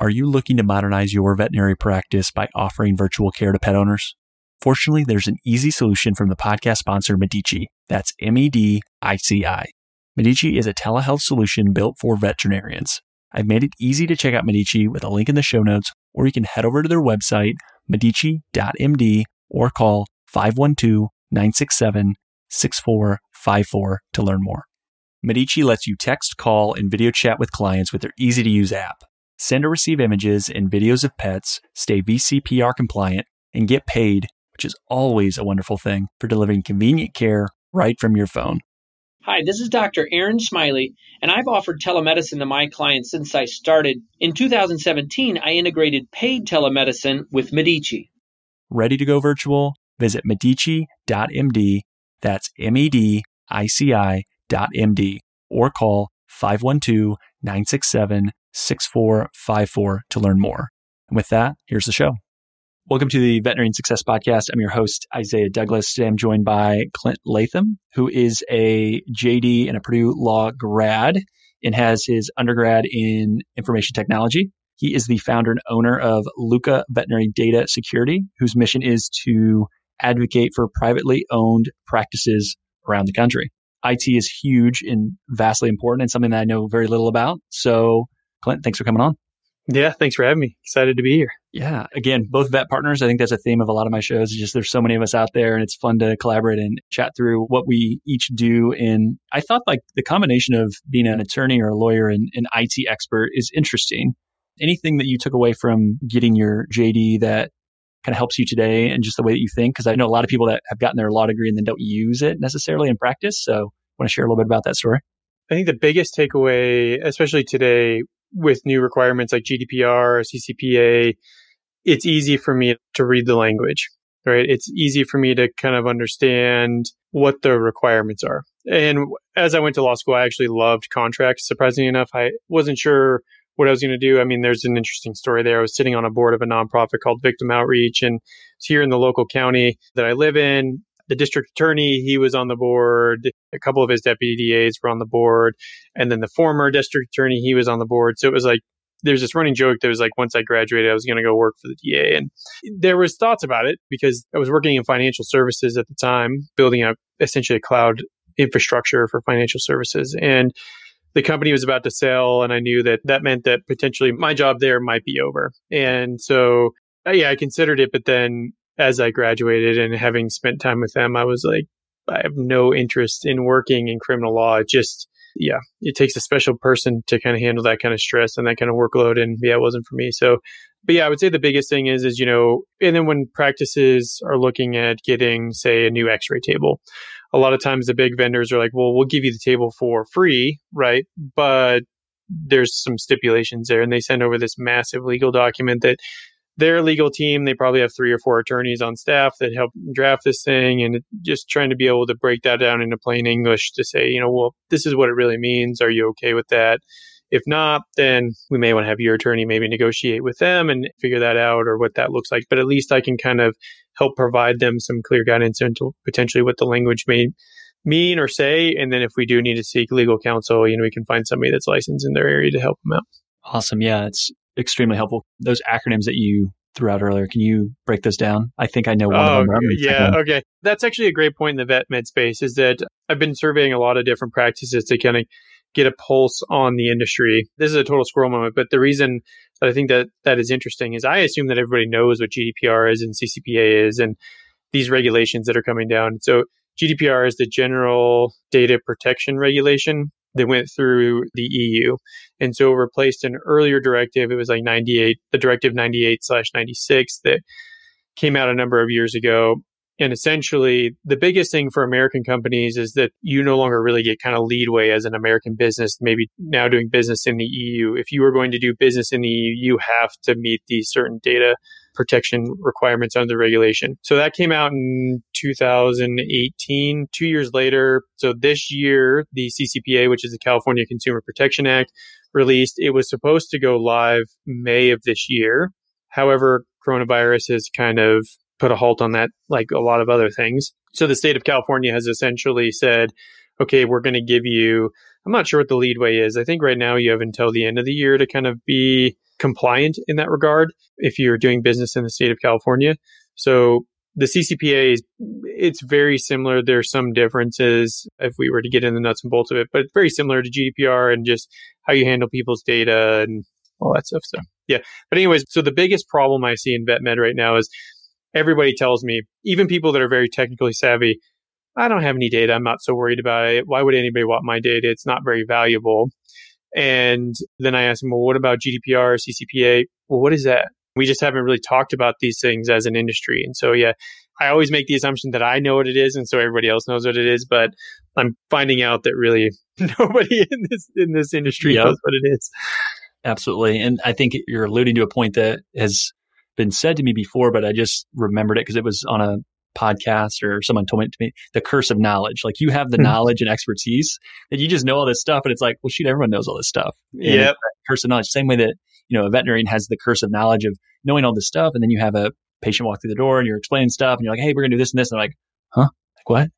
Are you looking to modernize your veterinary practice by offering virtual care to pet owners? Fortunately, there's an easy solution from the podcast sponsor Medici. That's M E D I C I. Medici is a telehealth solution built for veterinarians. I've made it easy to check out Medici with a link in the show notes, or you can head over to their website, medici.md, or call 512 967 6454 to learn more. Medici lets you text, call, and video chat with clients with their easy to use app send or receive images and videos of pets, stay VCPR compliant, and get paid, which is always a wonderful thing for delivering convenient care right from your phone. Hi, this is Dr. Aaron Smiley, and I've offered telemedicine to my clients since I started. In 2017, I integrated paid telemedicine with Medici. Ready to go virtual? Visit medici.md, that's M E D I C I dot MD, or call 512 967 6454 to learn more. And with that, here's the show. Welcome to the Veterinary Success Podcast. I'm your host, Isaiah Douglas. Today I'm joined by Clint Latham, who is a JD and a Purdue Law grad and has his undergrad in information technology. He is the founder and owner of Lucca Veterinary Data Security, whose mission is to advocate for privately owned practices around the country. IT is huge and vastly important and something that I know very little about. So Clint, thanks for coming on. Yeah, thanks for having me. Excited to be here. Yeah. Again, both vet partners. I think that's a theme of a lot of my shows. It's just there's so many of us out there and it's fun to collaborate and chat through what we each do. And I thought like the combination of being an attorney or a lawyer and an IT expert is interesting. Anything that you took away from getting your JD that kind of helps you today and just the way that you think? Because I know a lot of people that have gotten their law degree and then don't use it necessarily in practice. So want to share a little bit about that story? I think the biggest takeaway, especially today, with new requirements like GDPR, CCPA, it's easy for me to read the language, right? It's easy for me to kind of understand what the requirements are. And as I went to law school, I actually loved contracts. Surprisingly enough, I wasn't sure what I was going to do. I mean, there's an interesting story there. I was sitting on a board of a nonprofit called Victim Outreach, and it's here in the local county that I live in the district attorney, he was on the board. A couple of his deputy DAs were on the board. And then the former district attorney, he was on the board. So it was like, there's this running joke that was like, once I graduated, I was going to go work for the DA. And there was thoughts about it because I was working in financial services at the time, building out essentially a cloud infrastructure for financial services. And the company was about to sell and I knew that that meant that potentially my job there might be over. And so, yeah, I considered it, but then as I graduated and having spent time with them, I was like, I have no interest in working in criminal law. It just, yeah, it takes a special person to kind of handle that kind of stress and that kind of workload. And yeah, it wasn't for me. So, but yeah, I would say the biggest thing is, is, you know, and then when practices are looking at getting, say, a new x ray table, a lot of times the big vendors are like, well, we'll give you the table for free, right? But there's some stipulations there and they send over this massive legal document that their legal team, they probably have three or four attorneys on staff that help draft this thing and just trying to be able to break that down into plain English to say, you know, well, this is what it really means. Are you okay with that? If not, then we may want to have your attorney maybe negotiate with them and figure that out or what that looks like. But at least I can kind of help provide them some clear guidance into potentially what the language may mean or say. And then if we do need to seek legal counsel, you know, we can find somebody that's licensed in their area to help them out. Awesome. Yeah, it's extremely helpful. Those acronyms that you threw out earlier, can you break those down? I think I know one oh, of them. Yeah, okay. That's actually a great point in the vet med space is that I've been surveying a lot of different practices to kind of get a pulse on the industry. This is a total squirrel moment, but the reason that I think that that is interesting is I assume that everybody knows what GDPR is and CCPA is and these regulations that are coming down. So GDPR is the General Data Protection Regulation that went through the EU. And so it replaced an earlier directive. It was like 98, the directive 98 slash 96 that came out a number of years ago. And essentially, the biggest thing for American companies is that you no longer really get kind of leadway as an American business, maybe now doing business in the EU. If you are going to do business in the EU, you have to meet these certain data protection requirements under the regulation. So that came out in 2018, two years later. So this year, the CCPA, which is the California Consumer Protection Act, released. It was supposed to go live May of this year. However, coronavirus has kind of put a halt on that, like a lot of other things. So the state of California has essentially said, okay, we're going to give you I'm not sure what the leadway is. I think right now you have until the end of the year to kind of be compliant in that regard if you're doing business in the state of California. So the CCPA is it's very similar. There's some differences if we were to get in the nuts and bolts of it, but it's very similar to GDPR and just how you handle people's data and all that stuff. So yeah. But anyways, so the biggest problem I see in vet med right now is everybody tells me, even people that are very technically savvy, I don't have any data. I'm not so worried about it. Why would anybody want my data? It's not very valuable. And then I ask him, well, what about GDPR, CCPA? Well, what is that? We just haven't really talked about these things as an industry. And so, yeah, I always make the assumption that I know what it is, and so everybody else knows what it is. But I'm finding out that really nobody in this in this industry yep. knows what it is. Absolutely, and I think you're alluding to a point that has been said to me before, but I just remembered it because it was on a podcast or someone told it to me the curse of knowledge. Like you have the hmm. knowledge and expertise that you just know all this stuff and it's like well shoot everyone knows all this stuff. Yeah curse of knowledge. Same way that you know a veterinarian has the curse of knowledge of knowing all this stuff and then you have a patient walk through the door and you're explaining stuff and you're like hey we're gonna do this and this and they're like huh? Like what?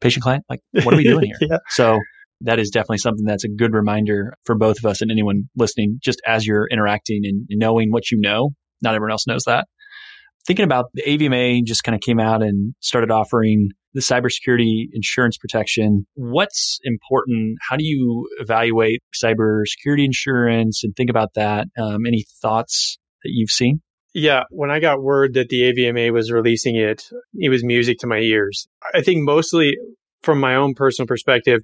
Patient client? Like what are we doing here? Yeah. so that is definitely something that's a good reminder for both of us and anyone listening just as you're interacting and knowing what you know not everyone else knows that thinking about the AVMA just kind of came out and started offering the cybersecurity insurance protection. What's important? How do you evaluate cybersecurity insurance and think about that? Um, any thoughts that you've seen? Yeah, when I got word that the AVMA was releasing it, it was music to my ears. I think mostly from my own personal perspective,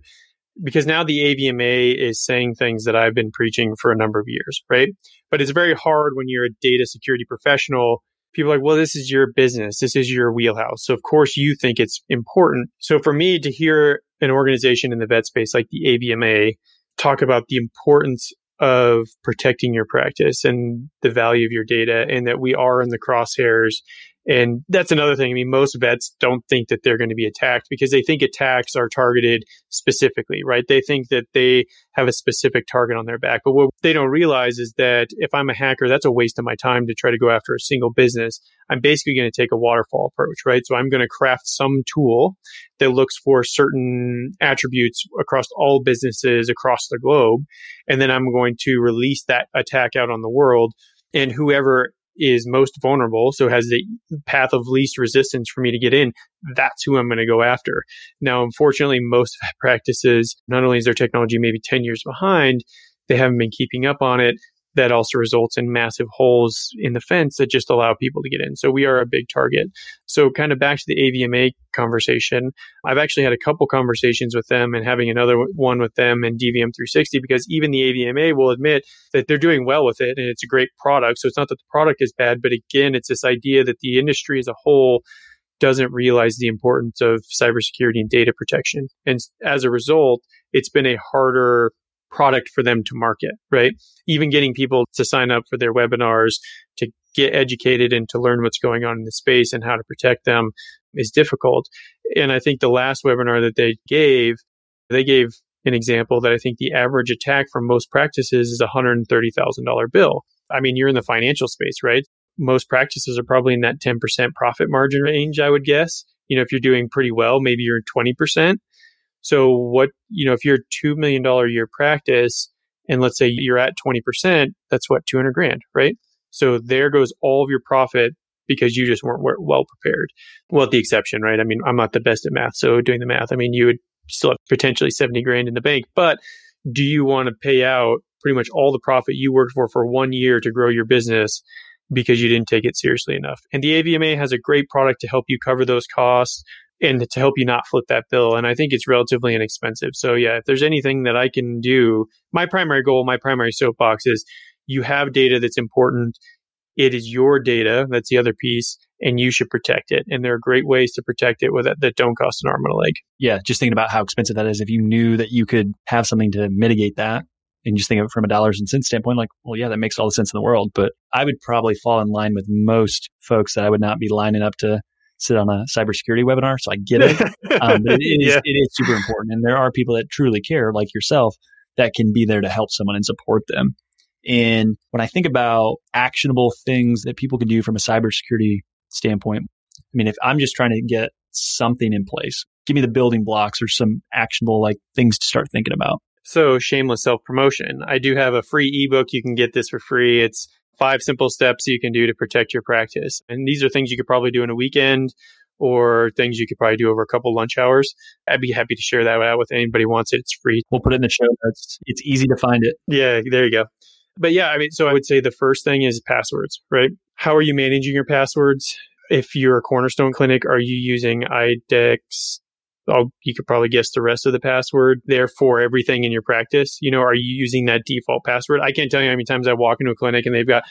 because now the AVMA is saying things that I've been preaching for a number of years, right? But it's very hard when you're a data security professional people are like, well, this is your business. This is your wheelhouse. So of course you think it's important. So for me to hear an organization in the vet space like the AVMA talk about the importance of protecting your practice and the value of your data and that we are in the crosshairs and that's another thing. I mean, most vets don't think that they're going to be attacked because they think attacks are targeted specifically, right? They think that they have a specific target on their back. But what they don't realize is that if I'm a hacker, that's a waste of my time to try to go after a single business. I'm basically going to take a waterfall approach, right? So I'm going to craft some tool that looks for certain attributes across all businesses across the globe. And then I'm going to release that attack out on the world and whoever is most vulnerable, so has the path of least resistance for me to get in, that's who I'm going to go after. Now, unfortunately, most practices, not only is their technology maybe 10 years behind, they haven't been keeping up on it that also results in massive holes in the fence that just allow people to get in. So we are a big target. So kind of back to the AVMA conversation, I've actually had a couple conversations with them and having another one with them and DVM 360 because even the AVMA will admit that they're doing well with it and it's a great product. So it's not that the product is bad, but again, it's this idea that the industry as a whole doesn't realize the importance of cybersecurity and data protection. And as a result, it's been a harder product for them to market, right? Even getting people to sign up for their webinars, to get educated and to learn what's going on in the space and how to protect them is difficult. And I think the last webinar that they gave, they gave an example that I think the average attack from most practices is a $130,000 bill. I mean, you're in the financial space, right? Most practices are probably in that 10% profit margin range, I would guess. You know, if you're doing pretty well, maybe you're 20%. So what, you know, if you're $2 million a year practice and let's say you're at 20%, that's what, 200 grand, right? So there goes all of your profit because you just weren't well prepared. Well, the exception, right? I mean, I'm not the best at math. So doing the math, I mean, you would still have potentially 70 grand in the bank, but do you want to pay out pretty much all the profit you worked for for one year to grow your business because you didn't take it seriously enough? And the AVMA has a great product to help you cover those costs and to help you not flip that bill. And I think it's relatively inexpensive. So yeah, if there's anything that I can do, my primary goal, my primary soapbox is you have data that's important. It is your data. That's the other piece and you should protect it. And there are great ways to protect it with that, that don't cost an arm and a leg. Yeah. Just thinking about how expensive that is. If you knew that you could have something to mitigate that and just think of it from a dollars and cents standpoint, like, well, yeah, that makes all the sense in the world. But I would probably fall in line with most folks that I would not be lining up to sit on a cybersecurity webinar, so I get it. um, but it, it, is, yeah. it is super important, and there are people that truly care, like yourself, that can be there to help someone and support them. And when I think about actionable things that people can do from a cybersecurity standpoint, I mean, if I'm just trying to get something in place, give me the building blocks or some actionable like things to start thinking about. So, shameless self promotion. I do have a free ebook. You can get this for free. It's five simple steps you can do to protect your practice. And these are things you could probably do in a weekend or things you could probably do over a couple lunch hours. I'd be happy to share that out with anybody wants it. It's free. We'll put it in the show notes. It's easy to find it. Yeah, there you go. But yeah, I mean, so I would say the first thing is passwords, right? How are you managing your passwords? If you're a cornerstone clinic, are you using IDEXX? Oh, you could probably guess the rest of the password there for everything in your practice. You know, are you using that default password? I can't tell you how many times I walk into a clinic and they've got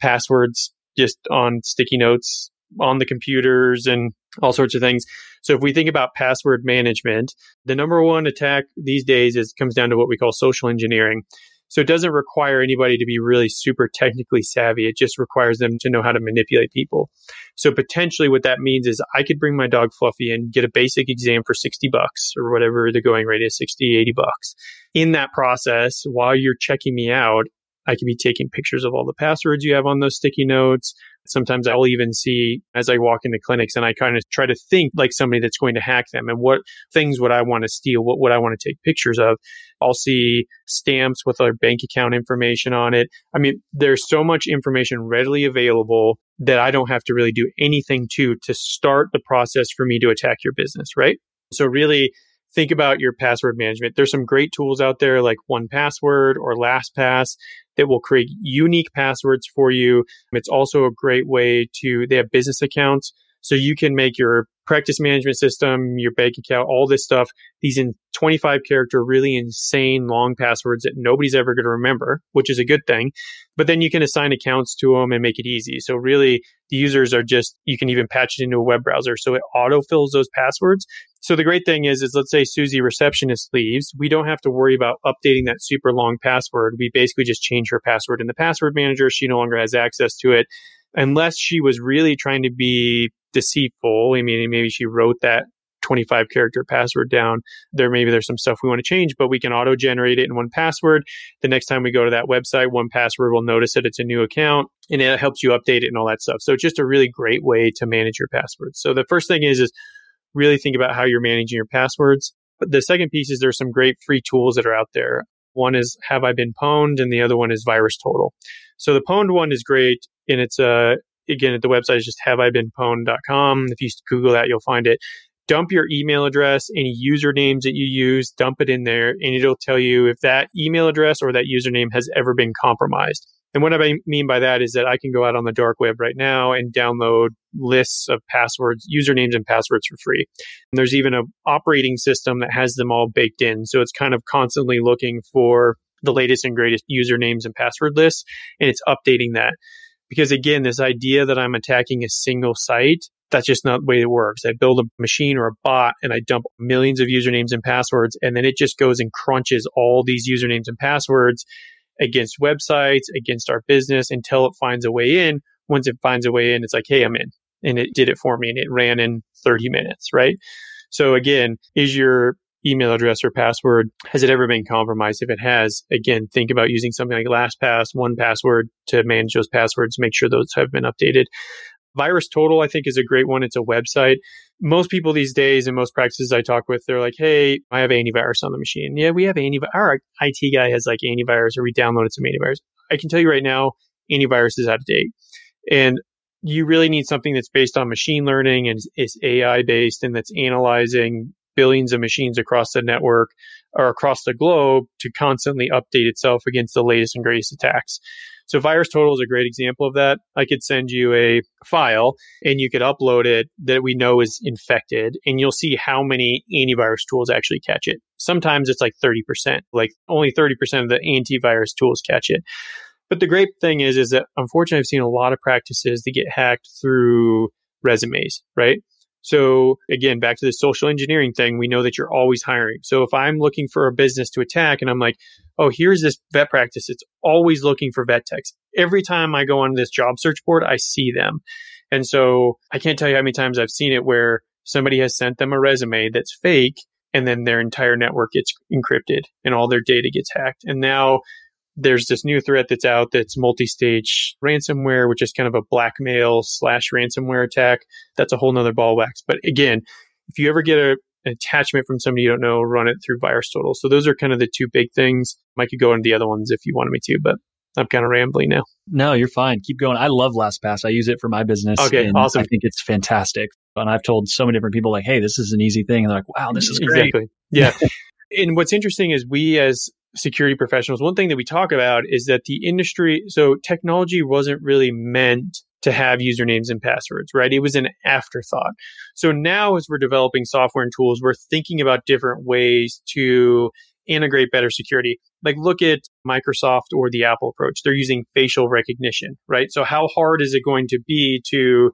passwords just on sticky notes on the computers and all sorts of things. So if we think about password management, the number one attack these days is comes down to what we call social engineering. So it doesn't require anybody to be really super technically savvy. It just requires them to know how to manipulate people. So potentially what that means is I could bring my dog Fluffy and get a basic exam for 60 bucks or whatever the going rate is, 60, 80 bucks. In that process, while you're checking me out, I can be taking pictures of all the passwords you have on those sticky notes. Sometimes I'll even see as I walk into clinics and I kind of try to think like somebody that's going to hack them and what things would I want to steal? What would I want to take pictures of? I'll see stamps with our bank account information on it. I mean, there's so much information readily available that I don't have to really do anything to to start the process for me to attack your business, right? So really think about your password management. There's some great tools out there like 1Password or LastPass that will create unique passwords for you. It's also a great way to, they have business accounts. So you can make your practice management system, your bank account, all this stuff, these in 25 character, really insane long passwords that nobody's ever going to remember, which is a good thing. But then you can assign accounts to them and make it easy. So really the users are just, you can even patch it into a web browser. So it auto fills those passwords. So the great thing is, is let's say Susie receptionist leaves, we don't have to worry about updating that super long password. We basically just change her password in the password manager. She no longer has access to it unless she was really trying to be deceitful. I mean, maybe she wrote that 25 character password down. There maybe there's some stuff we want to change, but we can auto generate it in 1Password. The next time we go to that website, 1Password will notice that it's a new account and it helps you update it and all that stuff. So it's just a really great way to manage your passwords. So the first thing is is really think about how you're managing your passwords. But the second piece is there's some great free tools that are out there. One is Have I Been Pwned and the other one is VirusTotal. So the pwned one is great and it's a again, the website is just haveibeenpwned.com. If you Google that, you'll find it. Dump your email address, any usernames that you use, dump it in there, and it'll tell you if that email address or that username has ever been compromised. And what I mean by that is that I can go out on the dark web right now and download lists of passwords, usernames and passwords for free. And there's even an operating system that has them all baked in. So it's kind of constantly looking for the latest and greatest usernames and password lists, and it's updating that. Because again, this idea that I'm attacking a single site, that's just not the way it works. I build a machine or a bot and I dump millions of usernames and passwords, and then it just goes and crunches all these usernames and passwords against websites, against our business until it finds a way in. Once it finds a way in, it's like, hey, I'm in. And it did it for me and it ran in 30 minutes, right? So again, is your email address or password. Has it ever been compromised? If it has, again, think about using something like LastPass, 1Password to manage those passwords, make sure those have been updated. Virus Total, I think, is a great one. It's a website. Most people these days and most practices I talk with, they're like, hey, I have antivirus on the machine. Yeah, we have antivirus. Our IT guy has like antivirus or we downloaded some antivirus. I can tell you right now, antivirus is out of date. And you really need something that's based on machine learning and is AI based and that's analyzing billions of machines across the network or across the globe to constantly update itself against the latest and greatest attacks. So VirusTotal is a great example of that. I could send you a file and you could upload it that we know is infected and you'll see how many antivirus tools actually catch it. Sometimes it's like 30%, like only 30% of the antivirus tools catch it. But the great thing is, is that unfortunately I've seen a lot of practices that get hacked through resumes, right? So again, back to the social engineering thing, we know that you're always hiring. So if I'm looking for a business to attack and I'm like, oh, here's this vet practice, it's always looking for vet techs. Every time I go on this job search board, I see them. And so I can't tell you how many times I've seen it where somebody has sent them a resume that's fake and then their entire network gets encrypted and all their data gets hacked. And now there's this new threat that's out that's multi-stage ransomware, which is kind of a blackmail slash ransomware attack. That's a whole nother ball wax. But again, if you ever get a an attachment from somebody you don't know, run it through VirusTotal. So those are kind of the two big things. I could go into the other ones if you wanted me to, but I'm kind of rambling now. No, you're fine. Keep going. I love LastPass. I use it for my business. Okay, awesome. I think it's fantastic. And I've told so many different people, like, hey, this is an easy thing. And they're like, wow, this is great. Exactly. Yeah. and what's interesting is we as security professionals, one thing that we talk about is that the industry, so technology wasn't really meant to have usernames and passwords, right? It was an afterthought. So now as we're developing software and tools, we're thinking about different ways to integrate better security. Like look at Microsoft or the Apple approach. They're using facial recognition, right? So how hard is it going to be to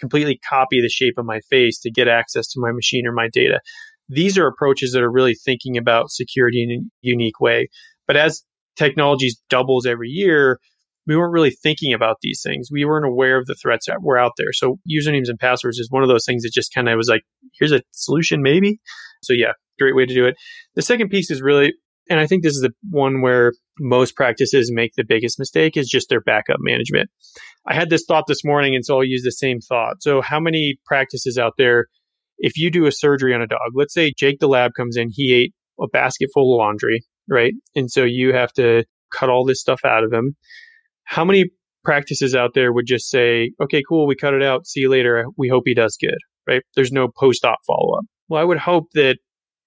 completely copy the shape of my face to get access to my machine or my data? These are approaches that are really thinking about security in a unique way. But as technologies doubles every year, we weren't really thinking about these things. We weren't aware of the threats that were out there. So usernames and passwords is one of those things that just kind of was like, here's a solution, maybe. So yeah, great way to do it. The second piece is really, and I think this is the one where most practices make the biggest mistake is just their backup management. I had this thought this morning, and so I'll use the same thought. So how many practices out there, if you do a surgery on a dog, let's say Jake the lab comes in, he ate a basket full of laundry, right? And so you have to cut all this stuff out of him how many practices out there would just say, okay, cool, we cut it out. See you later. We hope he does good, right? There's no post op follow up. Well, I would hope that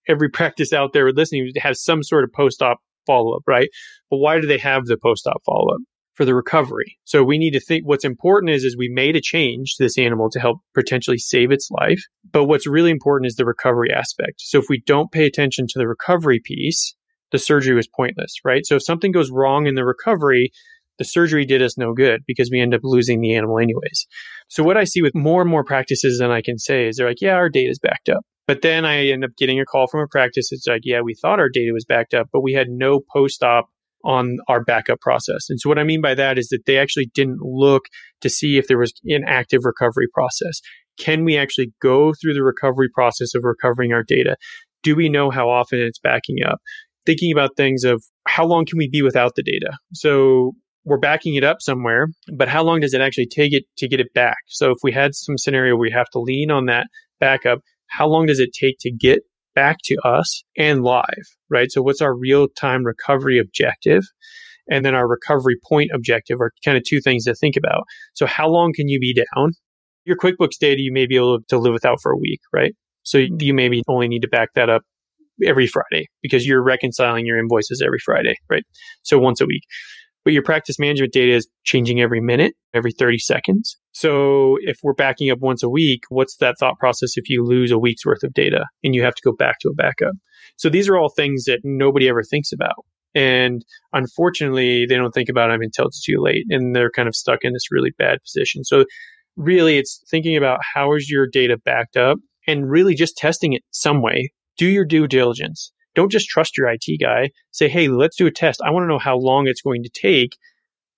every practice out there listening has some sort of post op follow up, right? But why do they have the post op follow up? For the recovery. So we need to think what's important is, is we made a change to this animal to help potentially save its life. But what's really important is the recovery aspect. So if we don't pay attention to the recovery piece, the surgery was pointless, right? So if something goes wrong in the recovery, the surgery did us no good because we end up losing the animal anyways. So what I see with more and more practices than I can say is they're like, yeah, our data is backed up. But then I end up getting a call from a practice. It's like, yeah, we thought our data was backed up, but we had no post op on our backup process. And so what I mean by that is that they actually didn't look to see if there was an active recovery process. Can we actually go through the recovery process of recovering our data? Do we know how often it's backing up? Thinking about things of how long can we be without the data? So we're backing it up somewhere, but how long does it actually take it to get it back? So if we had some scenario where we have to lean on that backup, how long does it take to get back to us and live, right? So what's our real time recovery objective? And then our recovery point objective are kind of two things to think about. So how long can you be down? Your QuickBooks data, you may be able to live without for a week, right? So you maybe only need to back that up every Friday because you're reconciling your invoices every Friday, right? So once a week but your practice management data is changing every minute, every 30 seconds. So if we're backing up once a week, what's that thought process if you lose a week's worth of data and you have to go back to a backup? So these are all things that nobody ever thinks about. And unfortunately, they don't think about them until it's too late and they're kind of stuck in this really bad position. So really it's thinking about how is your data backed up and really just testing it some way. Do your due diligence. Don't just trust your IT guy. Say, hey, let's do a test. I want to know how long it's going to take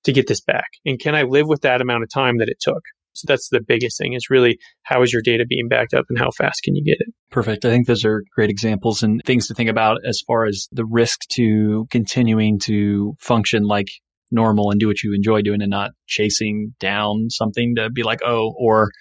to get this back. And can I live with that amount of time that it took? So that's the biggest thing is really how is your data being backed up and how fast can you get it? Perfect. I think those are great examples and things to think about as far as the risk to continuing to function like normal and do what you enjoy doing and not chasing down something to be like, oh, or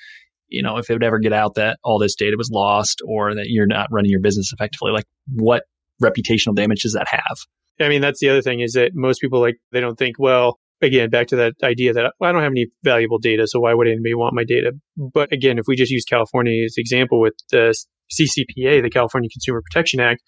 you know, if it would ever get out that all this data was lost or that you're not running your business effectively, like what reputational damage does that have? I mean, that's the other thing is that most people like, they don't think, well, again, back to that idea that well, I don't have any valuable data, so why would anybody want my data? But again, if we just use California as example with the CCPA, the California Consumer Protection Act,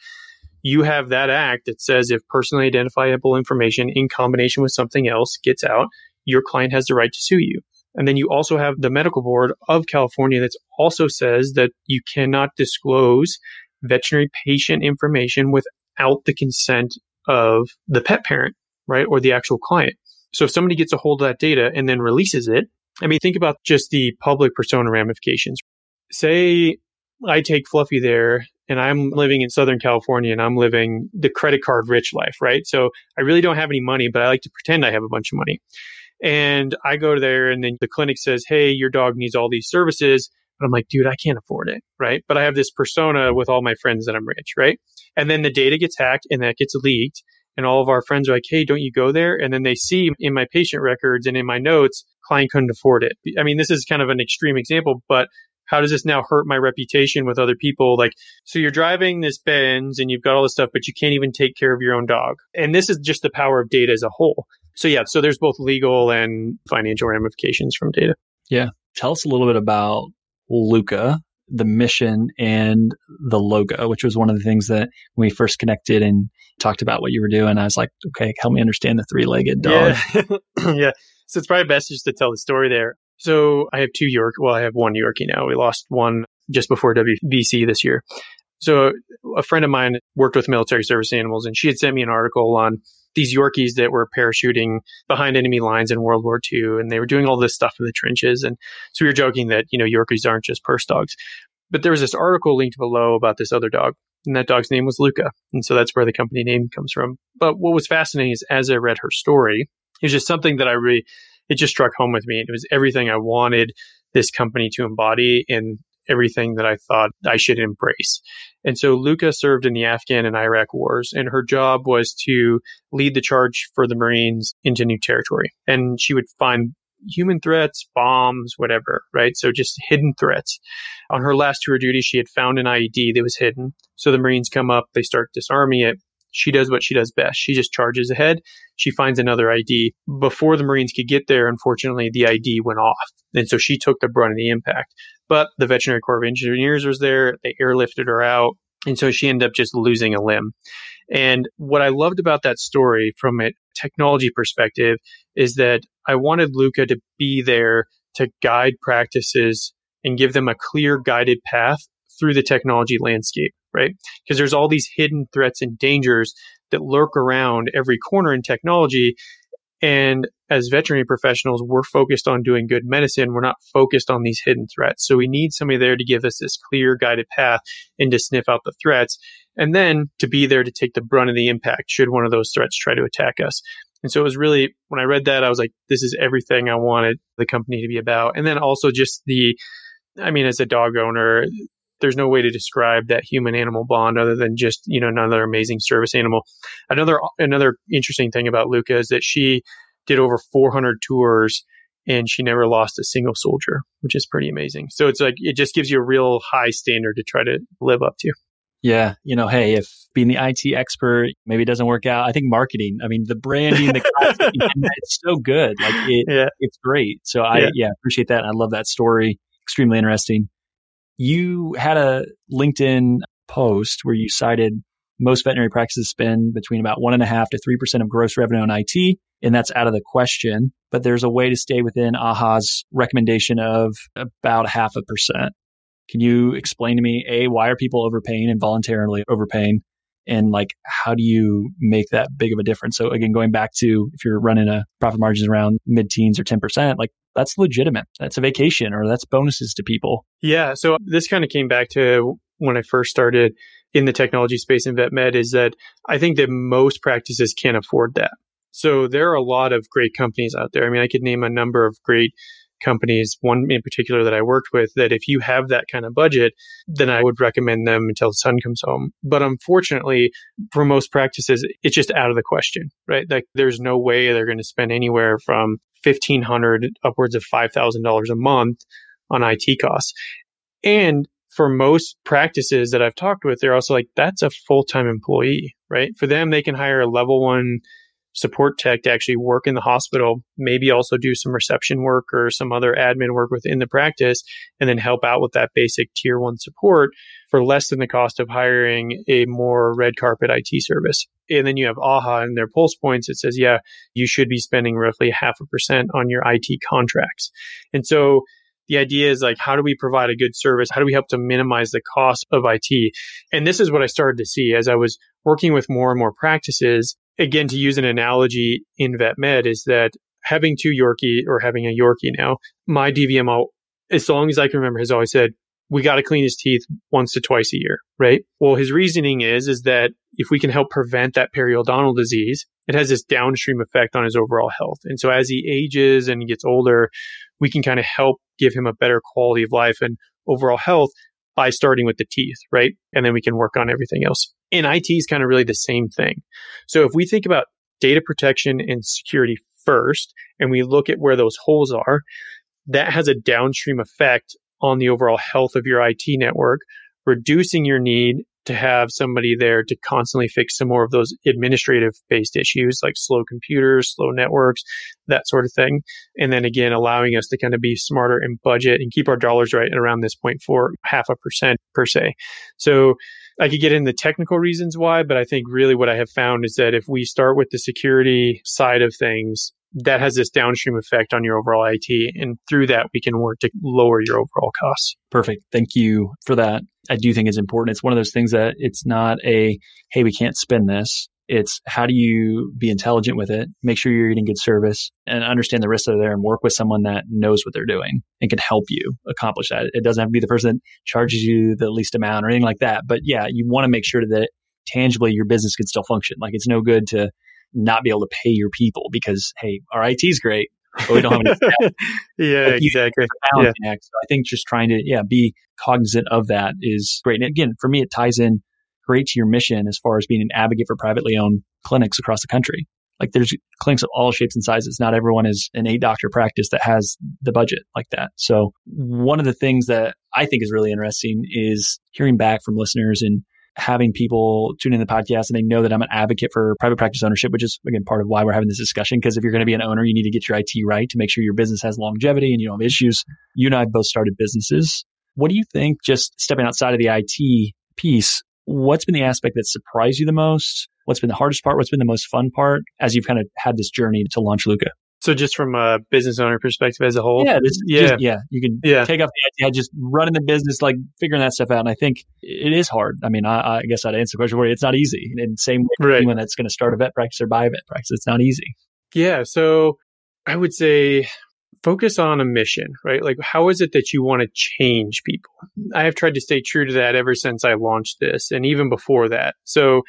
you have that act that says if personally identifiable information in combination with something else gets out, your client has the right to sue you. And then you also have the medical board of California that also says that you cannot disclose veterinary patient information without the consent of the pet parent, right? Or the actual client. So if somebody gets a hold of that data and then releases it, I mean, think about just the public persona ramifications. Say I take Fluffy there and I'm living in Southern California and I'm living the credit card rich life, right? So I really don't have any money, but I like to pretend I have a bunch of money. And I go there and then the clinic says, Hey, your dog needs all these services. But I'm like, dude, I can't afford it. Right. But I have this persona with all my friends that I'm rich. Right. And then the data gets hacked and that gets leaked. And all of our friends are like, hey, don't you go there? And then they see in my patient records and in my notes, client couldn't afford it. I mean, this is kind of an extreme example, but how does this now hurt my reputation with other people? Like, so you're driving this Benz and you've got all this stuff, but you can't even take care of your own dog. And this is just the power of data as a whole. So yeah, so there's both legal and financial ramifications from data. Yeah. Tell us a little bit about Lucca, the mission and the logo, which was one of the things that we first connected and talked about what you were doing, I was like, okay, help me understand the three legged dog. Yeah. yeah. So it's probably best just to tell the story there. So I have two York. Well, I have one Yorkie now. We lost one just before WVC this year. So a friend of mine worked with military service animals, and she had sent me an article on these Yorkies that were parachuting behind enemy lines in World War II, and they were doing all this stuff in the trenches. And so we were joking that you know Yorkies aren't just purse dogs, but there was this article linked below about this other dog, and that dog's name was Lucca, and so that's where the company name comes from. But what was fascinating is as I read her story, it was just something that I really it just struck home with me. It was everything I wanted this company to embody and everything that I thought I should embrace. And so Lucca served in the Afghan and Iraq wars, and her job was to lead the charge for the Marines into new territory. And she would find human threats, bombs, whatever, right? So just hidden threats. On her last tour of duty, she had found an IED that was hidden. So the Marines come up, they start disarming it. She does what she does best. She just charges ahead. She finds another IED. Before the Marines could get there, unfortunately, the IED went off. And so she took the brunt of the impact. But the Veterinary Corps of Engineers was there. They airlifted her out. And so she ended up just losing a limb. And what I loved about that story from a technology perspective is that I wanted Lucca to be there to guide practices and give them a clear guided path through the technology landscape right? Because there's all these hidden threats and dangers that lurk around every corner in technology. And as veterinary professionals, we're focused on doing good medicine. We're not focused on these hidden threats. So we need somebody there to give us this clear guided path and to sniff out the threats. And then to be there to take the brunt of the impact should one of those threats try to attack us. And so it was really, when I read that, I was like, this is everything I wanted the company to be about. And then also just the, I mean, as a dog owner, there's no way to describe that human animal bond other than just you know another amazing service animal. Another another interesting thing about Lucca is that she did over 400 tours and she never lost a single soldier, which is pretty amazing. So it's like it just gives you a real high standard to try to live up to. Yeah, you know, hey, if being the IT expert maybe doesn't work out, I think marketing. I mean, the branding, the it's so good. Like it, yeah. it's great. So I yeah. yeah appreciate that. I love that story. Extremely interesting you had a LinkedIn post where you cited most veterinary practices spend between about one and a half to three percent of gross revenue on IT, and that's out of the question. But there's a way to stay within AAHA's recommendation of about half a percent. Can you explain to me, A, why are people overpaying and voluntarily overpaying? And like, how do you make that big of a difference? So again, going back to if you're running a profit margins around mid teens or 10%, like that's legitimate. That's a vacation or that's bonuses to people. Yeah. So this kind of came back to when I first started in the technology space in vet med is that I think that most practices can't afford that. So there are a lot of great companies out there. I mean, I could name a number of great companies, one in particular that I worked with, that if you have that kind of budget, then I would recommend them until the sun comes home. But unfortunately, for most practices, it's just out of the question, right? Like there's no way they're going to spend anywhere from 1500 upwards of $5,000 a month on IT costs. And for most practices that I've talked with, they're also like, that's a full time employee, right? For them, they can hire a level one support tech to actually work in the hospital, maybe also do some reception work or some other admin work within the practice, and then help out with that basic tier one support for less than the cost of hiring a more red carpet IT service. And then you have AAHA and their pulse points. It says, yeah, you should be spending roughly half a percent on your IT contracts. And so the idea is like, how do we provide a good service? How do we help to minimize the cost of IT? And this is what I started to see as I was working with more and more practices again, to use an analogy in vet med, is that having two Yorkie or having a Yorkie now, my DVMO, as long as I can remember, has always said, we got to clean his teeth once to twice a year, right? Well, his reasoning is, is that if we can help prevent that periodontal disease, it has this downstream effect on his overall health. And so as he ages and gets older, we can kind of help give him a better quality of life and overall health by starting with the teeth, right? And then we can work on everything else. And IT is kind of really the same thing. So if we think about data protection and security first, and we look at where those holes are, that has a downstream effect on the overall health of your IT network, reducing your need to have somebody there to constantly fix some more of those administrative based issues like slow computers, slow networks, that sort of thing. And then again, allowing us to kind of be smarter and budget and keep our dollars right around this point for half a percent per se. So I could get in the technical reasons why, but I think really what I have found is that if we start with the security side of things, that has this downstream effect on your overall IT. And through that, we can work to lower your overall costs. Perfect. Thank you for that. I do think it's important. It's one of those things that it's not a, hey, we can't spend this. It's how do you be intelligent with it, make sure you're getting good service and understand the risks that are there and work with someone that knows what they're doing and can help you accomplish that. It doesn't have to be the person that charges you the least amount or anything like that. But yeah, you want to make sure that tangibly your business can still function. Like it's no good to not be able to pay your people because hey, our IT is great, but we don't have any yeah, exactly. Yeah. So I think just trying to yeah be cognizant of that is great. And again, for me, it ties in great to your mission as far as being an advocate for privately owned clinics across the country. Like there's clinics of all shapes and sizes. Not everyone is an eight doctor practice that has the budget like that. So one of the things that I think is really interesting is hearing back from listeners and having people tune in the podcast and they know that I'm an advocate for private practice ownership, which is again part of why we're having this discussion. Because if you're going to be an owner, you need to get your IT right to make sure your business has longevity and you don't have issues. You and I both started businesses. What do you think, just stepping outside of the IT piece, what's been the aspect that surprised you the most? What's been the hardest part? What's been the most fun part as you've kind of had this journey to launch Lucca? So just from a business owner perspective as a whole, yeah, yeah, just, yeah, you can yeah. take off the idea, just running the business, like figuring that stuff out. And I think it is hard. I mean, I, I guess I'd answer the question for you. It's not easy. And same way right. anyone that's going to start a vet practice or buy a vet practice, it's not easy. Yeah. So I would say focus on a mission, right? Like, how is it that you want to change people? I have tried to stay true to that ever since I launched this and even before that. So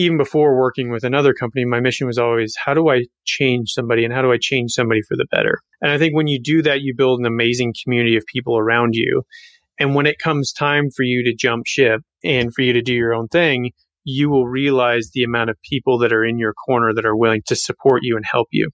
even before working with another company, my mission was always how do I change somebody and how do I change somebody for the better? And I think when you do that, you build an amazing community of people around you. And when it comes time for you to jump ship and for you to do your own thing, you will realize the amount of people that are in your corner that are willing to support you and help you.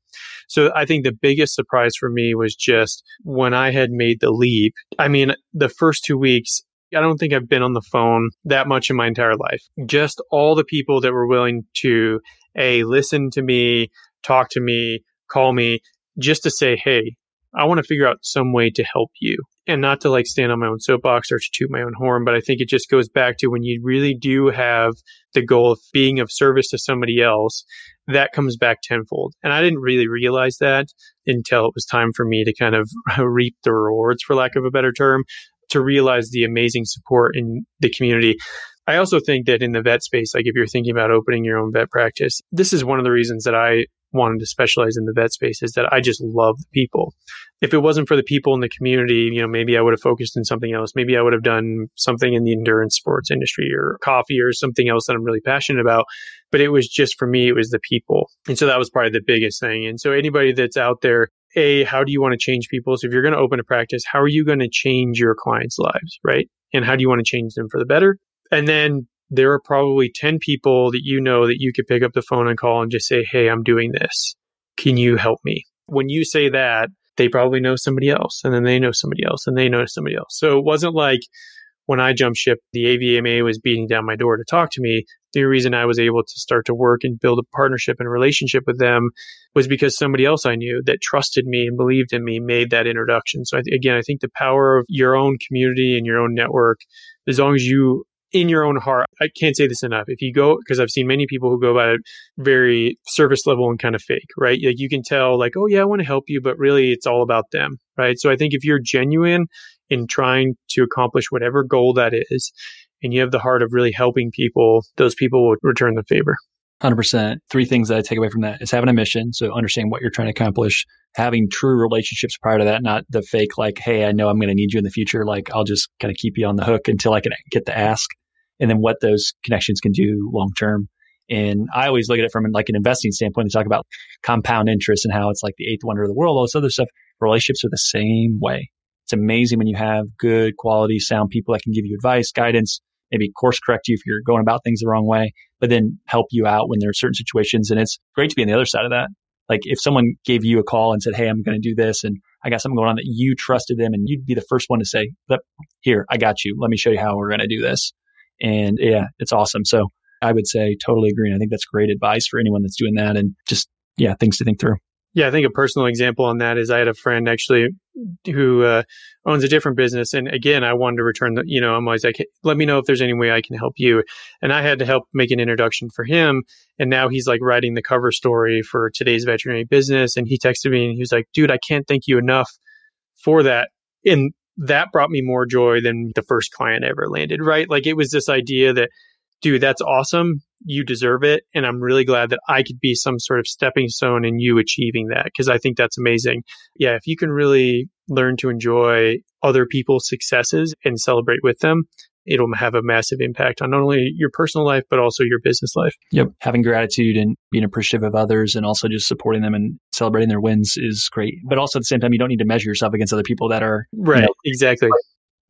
So I think the biggest surprise for me was just when I had made the leap. I mean, the first two weeks, I don't think I've been on the phone that much in my entire life. Just all the people that were willing to a listen to me, talk to me, call me, just to say, "Hey, I want to figure out some way to help you." And not to like stand on my own soapbox or to toot my own horn, but I think it just goes back to when you really do have the goal of being of service to somebody else, that comes back tenfold. And I didn't really realize that until it was time for me to kind of reap the rewards, for lack of a better term to realize the amazing support in the community. I also think that in the vet space, like if you're thinking about opening your own vet practice, this is one of the reasons that I wanted to specialize in the vet space is that I just love the people. If it wasn't for the people in the community, you know, maybe I would have focused in something else. Maybe I would have done something in the endurance sports industry or coffee or something else that I'm really passionate about. But it was just for me, it was the people. And so that was probably the biggest thing. And so anybody that's out there a, how do you want to change people? So if you're going to open a practice, how are you going to change your clients' lives, right? And how do you want to change them for the better? And then there are probably 10 people that you know that you could pick up the phone and call and just say, Hey, I'm doing this. Can you help me? When you say that, they probably know somebody else and then they know somebody else and they know somebody else. So it wasn't like when I jumped ship, the AVMA was beating down my door to talk to me. The reason I was able to start to work and build a partnership and relationship with them was because somebody else I knew that trusted me and believed in me made that introduction. So I th- again, I think the power of your own community and your own network, as long as you in your own heart, I can't say this enough. If you go, because I've seen many people who go about it very surface level and kind of fake, right? Like you can tell, like, oh yeah, I want to help you, but really it's all about them, right? So I think if you're genuine in trying to accomplish whatever goal that is, and you have the heart of really helping people, those people will return the favor. 100%. Three things that I take away from that is having a mission. So understanding what you're trying to accomplish, having true relationships prior to that, not the fake, like, hey, I know I'm going to need you in the future. Like, I'll just kind of keep you on the hook until I can get the ask. And then what those connections can do long term. And I always look at it from like an investing standpoint. They talk about compound interest and how it's like the eighth wonder of the world, all this other stuff. Relationships are the same way. It's amazing when you have good quality, sound people that can give you advice, guidance, maybe course correct you if you're going about things the wrong way, but then help you out when there are certain situations. And it's great to be on the other side of that. Like if someone gave you a call and said, Hey, I'm going to do this and I got something going on that you trusted them and you'd be the first one to say, here, I got you. Let me show you how we're going to do this. And yeah, it's awesome. So I would say totally agree. And I think that's great advice for anyone that's doing that and just, yeah, things to think through. Yeah, I think a personal example on that is I had a friend actually who uh, owns a different business, and again, I wanted to return the. You know, I'm always like, let me know if there's any way I can help you, and I had to help make an introduction for him, and now he's like writing the cover story for today's veterinary business, and he texted me and he was like, dude, I can't thank you enough for that, and that brought me more joy than the first client ever landed. Right, like it was this idea that dude, that's awesome. You deserve it. And I'm really glad that I could be some sort of stepping stone in you achieving that because I think that's amazing. Yeah, if you can really learn to enjoy other people's successes and celebrate with them, it'll have a massive impact on not only your personal life, but also your business life. Yep. Having gratitude and being appreciative of others and also just supporting them and celebrating their wins is great. But also at the same time, you don't need to measure yourself against other people that are. Right. You know, exactly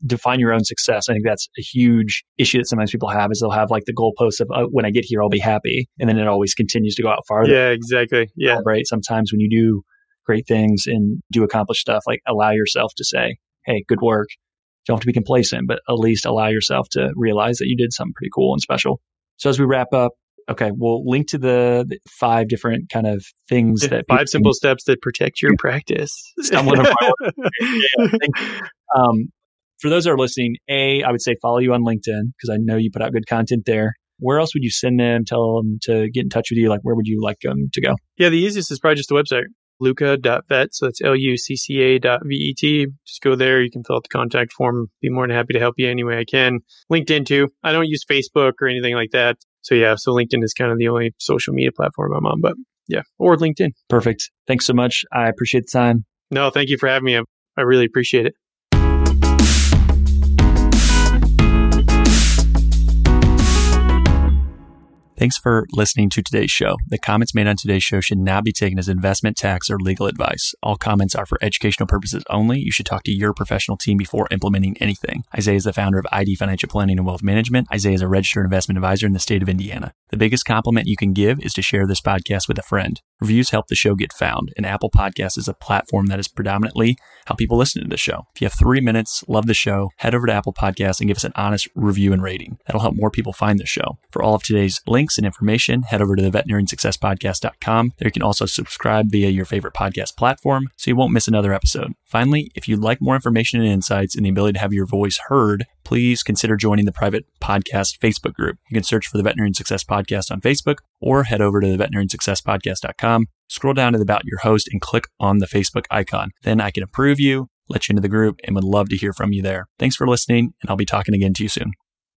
define your own success. I think that's a huge issue that sometimes people have is they'll have like the goalposts of oh, when I get here, I'll be happy. And then it always continues to go out farther. Yeah, exactly. Yeah. Right. Sometimes when you do great things and do accomplish stuff, like allow yourself to say, Hey, good work. You don't have to be complacent, but at least allow yourself to realize that you did something pretty cool and special. So as we wrap up, okay, we'll link to the, the five different kind of things that five simple steps that protect your practice. Stumbling yeah, um, for those that are listening, A, I would say follow you on LinkedIn because I know you put out good content there. Where else would you send them? Tell them to get in touch with you. Like, where would you like them to go? Yeah, the easiest is probably just the website, lucca.vet. So that's L U C C A dot V E T. Just go there. You can fill out the contact form. Be more than happy to help you any way I can. LinkedIn too. I don't use Facebook or anything like that. So yeah, so LinkedIn is kind of the only social media platform I'm on, but yeah, or LinkedIn. Perfect. Thanks so much. I appreciate the time. No, thank you for having me. I really appreciate it. Thanks for listening to today's show. The comments made on today's show should not be taken as investment, tax, or legal advice. All comments are for educational purposes only. You should talk to your professional team before implementing anything. Isaiah is the founder of IED Financial Planning and Wealth Management. Isaiah is a registered investment advisor in the state of Indiana. The biggest compliment you can give is to share this podcast with a friend. Reviews help the show get found, and Apple Podcasts is a platform that is predominantly how people listen to the show. If you have three minutes, love the show, head over to Apple Podcasts and give us an honest review and rating. That'll help more people find the show. For all of today's links and information, head over to the veterinariansuccesspodcast.com. There you can also subscribe via your favorite podcast platform so you won't miss another episode. Finally, if you'd like more information and insights and the ability to have your voice heard, please consider joining the private podcast Facebook group. You can search for the Veterinarian Success Podcast on Facebook or head over to the veterinariansuccesspodcast.com, scroll down to the About Your Host and click on the Facebook icon. Then I can approve you, let you into the group, and would love to hear from you there. Thanks for listening, and I'll be talking again to you soon.